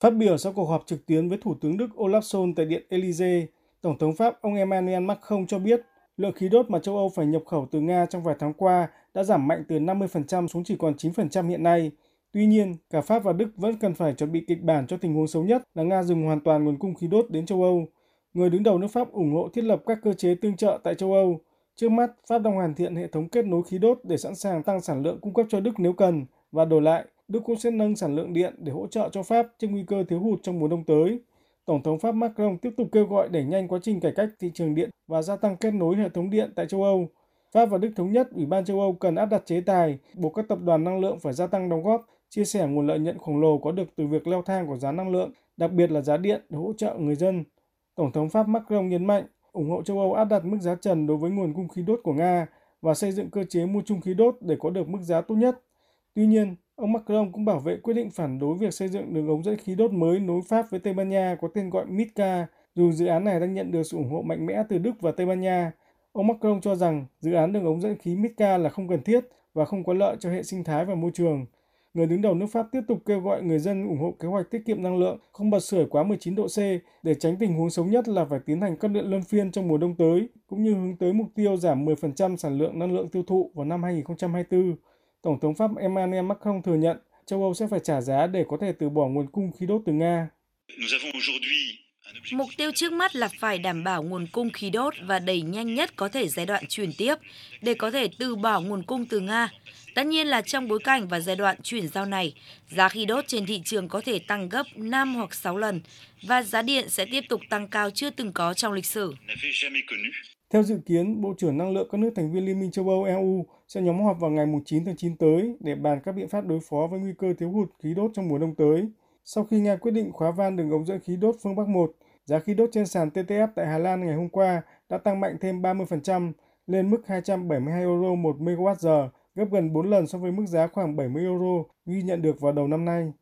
Phát biểu sau cuộc họp trực tuyến với Thủ tướng Đức Olaf Scholz tại Điện Elysee, Tổng thống Pháp ông Emmanuel Macron cho biết lượng khí đốt mà châu Âu phải nhập khẩu từ Nga trong vài tháng qua đã giảm mạnh từ 50% xuống chỉ còn 9% hiện nay. Tuy nhiên, cả Pháp và Đức vẫn cần phải chuẩn bị kịch bản cho tình huống xấu nhất là Nga dừng hoàn toàn nguồn cung khí đốt đến châu Âu. Người đứng đầu nước Pháp ủng hộ thiết lập các cơ chế tương trợ tại châu Âu. Trước mắt, Pháp đang hoàn thiện hệ thống kết nối khí đốt để sẵn sàng tăng sản lượng cung cấp cho Đức nếu cần, và đổi lại, Đức cũng sẽ nâng sản lượng điện để hỗ trợ cho Pháp trước nguy cơ thiếu hụt trong mùa đông tới. Tổng thống Pháp Macron tiếp tục kêu gọi đẩy nhanh quá trình cải cách thị trường điện và gia tăng kết nối hệ thống điện tại châu Âu. Pháp và Đức thống nhất Ủy ban châu Âu cần áp đặt chế tài, buộc các tập đoàn năng lượng phải gia tăng đóng góp, chia sẻ nguồn lợi nhuận khổng lồ có được từ việc leo thang của giá năng lượng, đặc biệt là giá điện để hỗ trợ người dân. Tổng thống Pháp Macron nhấn mạnh ủng hộ châu Âu áp đặt mức giá trần đối với nguồn cung khí đốt của Nga và xây dựng cơ chế mua chung khí đốt để có được mức giá tốt nhất. Tuy nhiên, ông Macron cũng bảo vệ quyết định phản đối việc xây dựng đường ống dẫn khí đốt mới nối Pháp với Tây Ban Nha có tên gọi Mitka, dù dự án này đang nhận được sự ủng hộ mạnh mẽ từ Đức và Tây Ban Nha. Ông Macron cho rằng dự án đường ống dẫn khí Mitka là không cần thiết và không có lợi cho hệ sinh thái và môi trường. Người đứng đầu nước Pháp tiếp tục kêu gọi người dân ủng hộ kế hoạch tiết kiệm năng lượng, không bật sưởi quá 19 độ C để tránh tình huống xấu nhất là phải tiến hành cắt điện luân phiên trong mùa đông tới, cũng như hướng tới mục tiêu giảm 10% sản lượng năng lượng tiêu thụ vào năm 2024. Tổng thống Pháp Emmanuel Macron thừa nhận châu Âu sẽ phải trả giá để có thể từ bỏ nguồn cung khí đốt từ Nga. Mục tiêu trước mắt là phải đảm bảo nguồn cung khí đốt và đẩy nhanh nhất có thể giai đoạn chuyển tiếp để có thể từ bỏ nguồn cung từ Nga. Tất nhiên là trong bối cảnh và giai đoạn chuyển giao này, giá khí đốt trên thị trường có thể tăng gấp 5 hoặc 6 lần và giá điện sẽ tiếp tục tăng cao chưa từng có trong lịch sử. Theo dự kiến, Bộ trưởng Năng lượng các nước thành viên Liên minh châu Âu EU sẽ nhóm họp vào ngày 9 tháng 9 tới để bàn các biện pháp đối phó với nguy cơ thiếu hụt khí đốt trong mùa đông tới. Sau khi Nga quyết định khóa van đường ống dẫn khí đốt phương Bắc 1, giá khí đốt trên sàn TTF tại Hà Lan ngày hôm qua đã tăng mạnh thêm 30% lên mức 272 euro 1 MWh, gấp gần 4 lần so với mức giá khoảng 70 euro ghi nhận được vào đầu năm nay.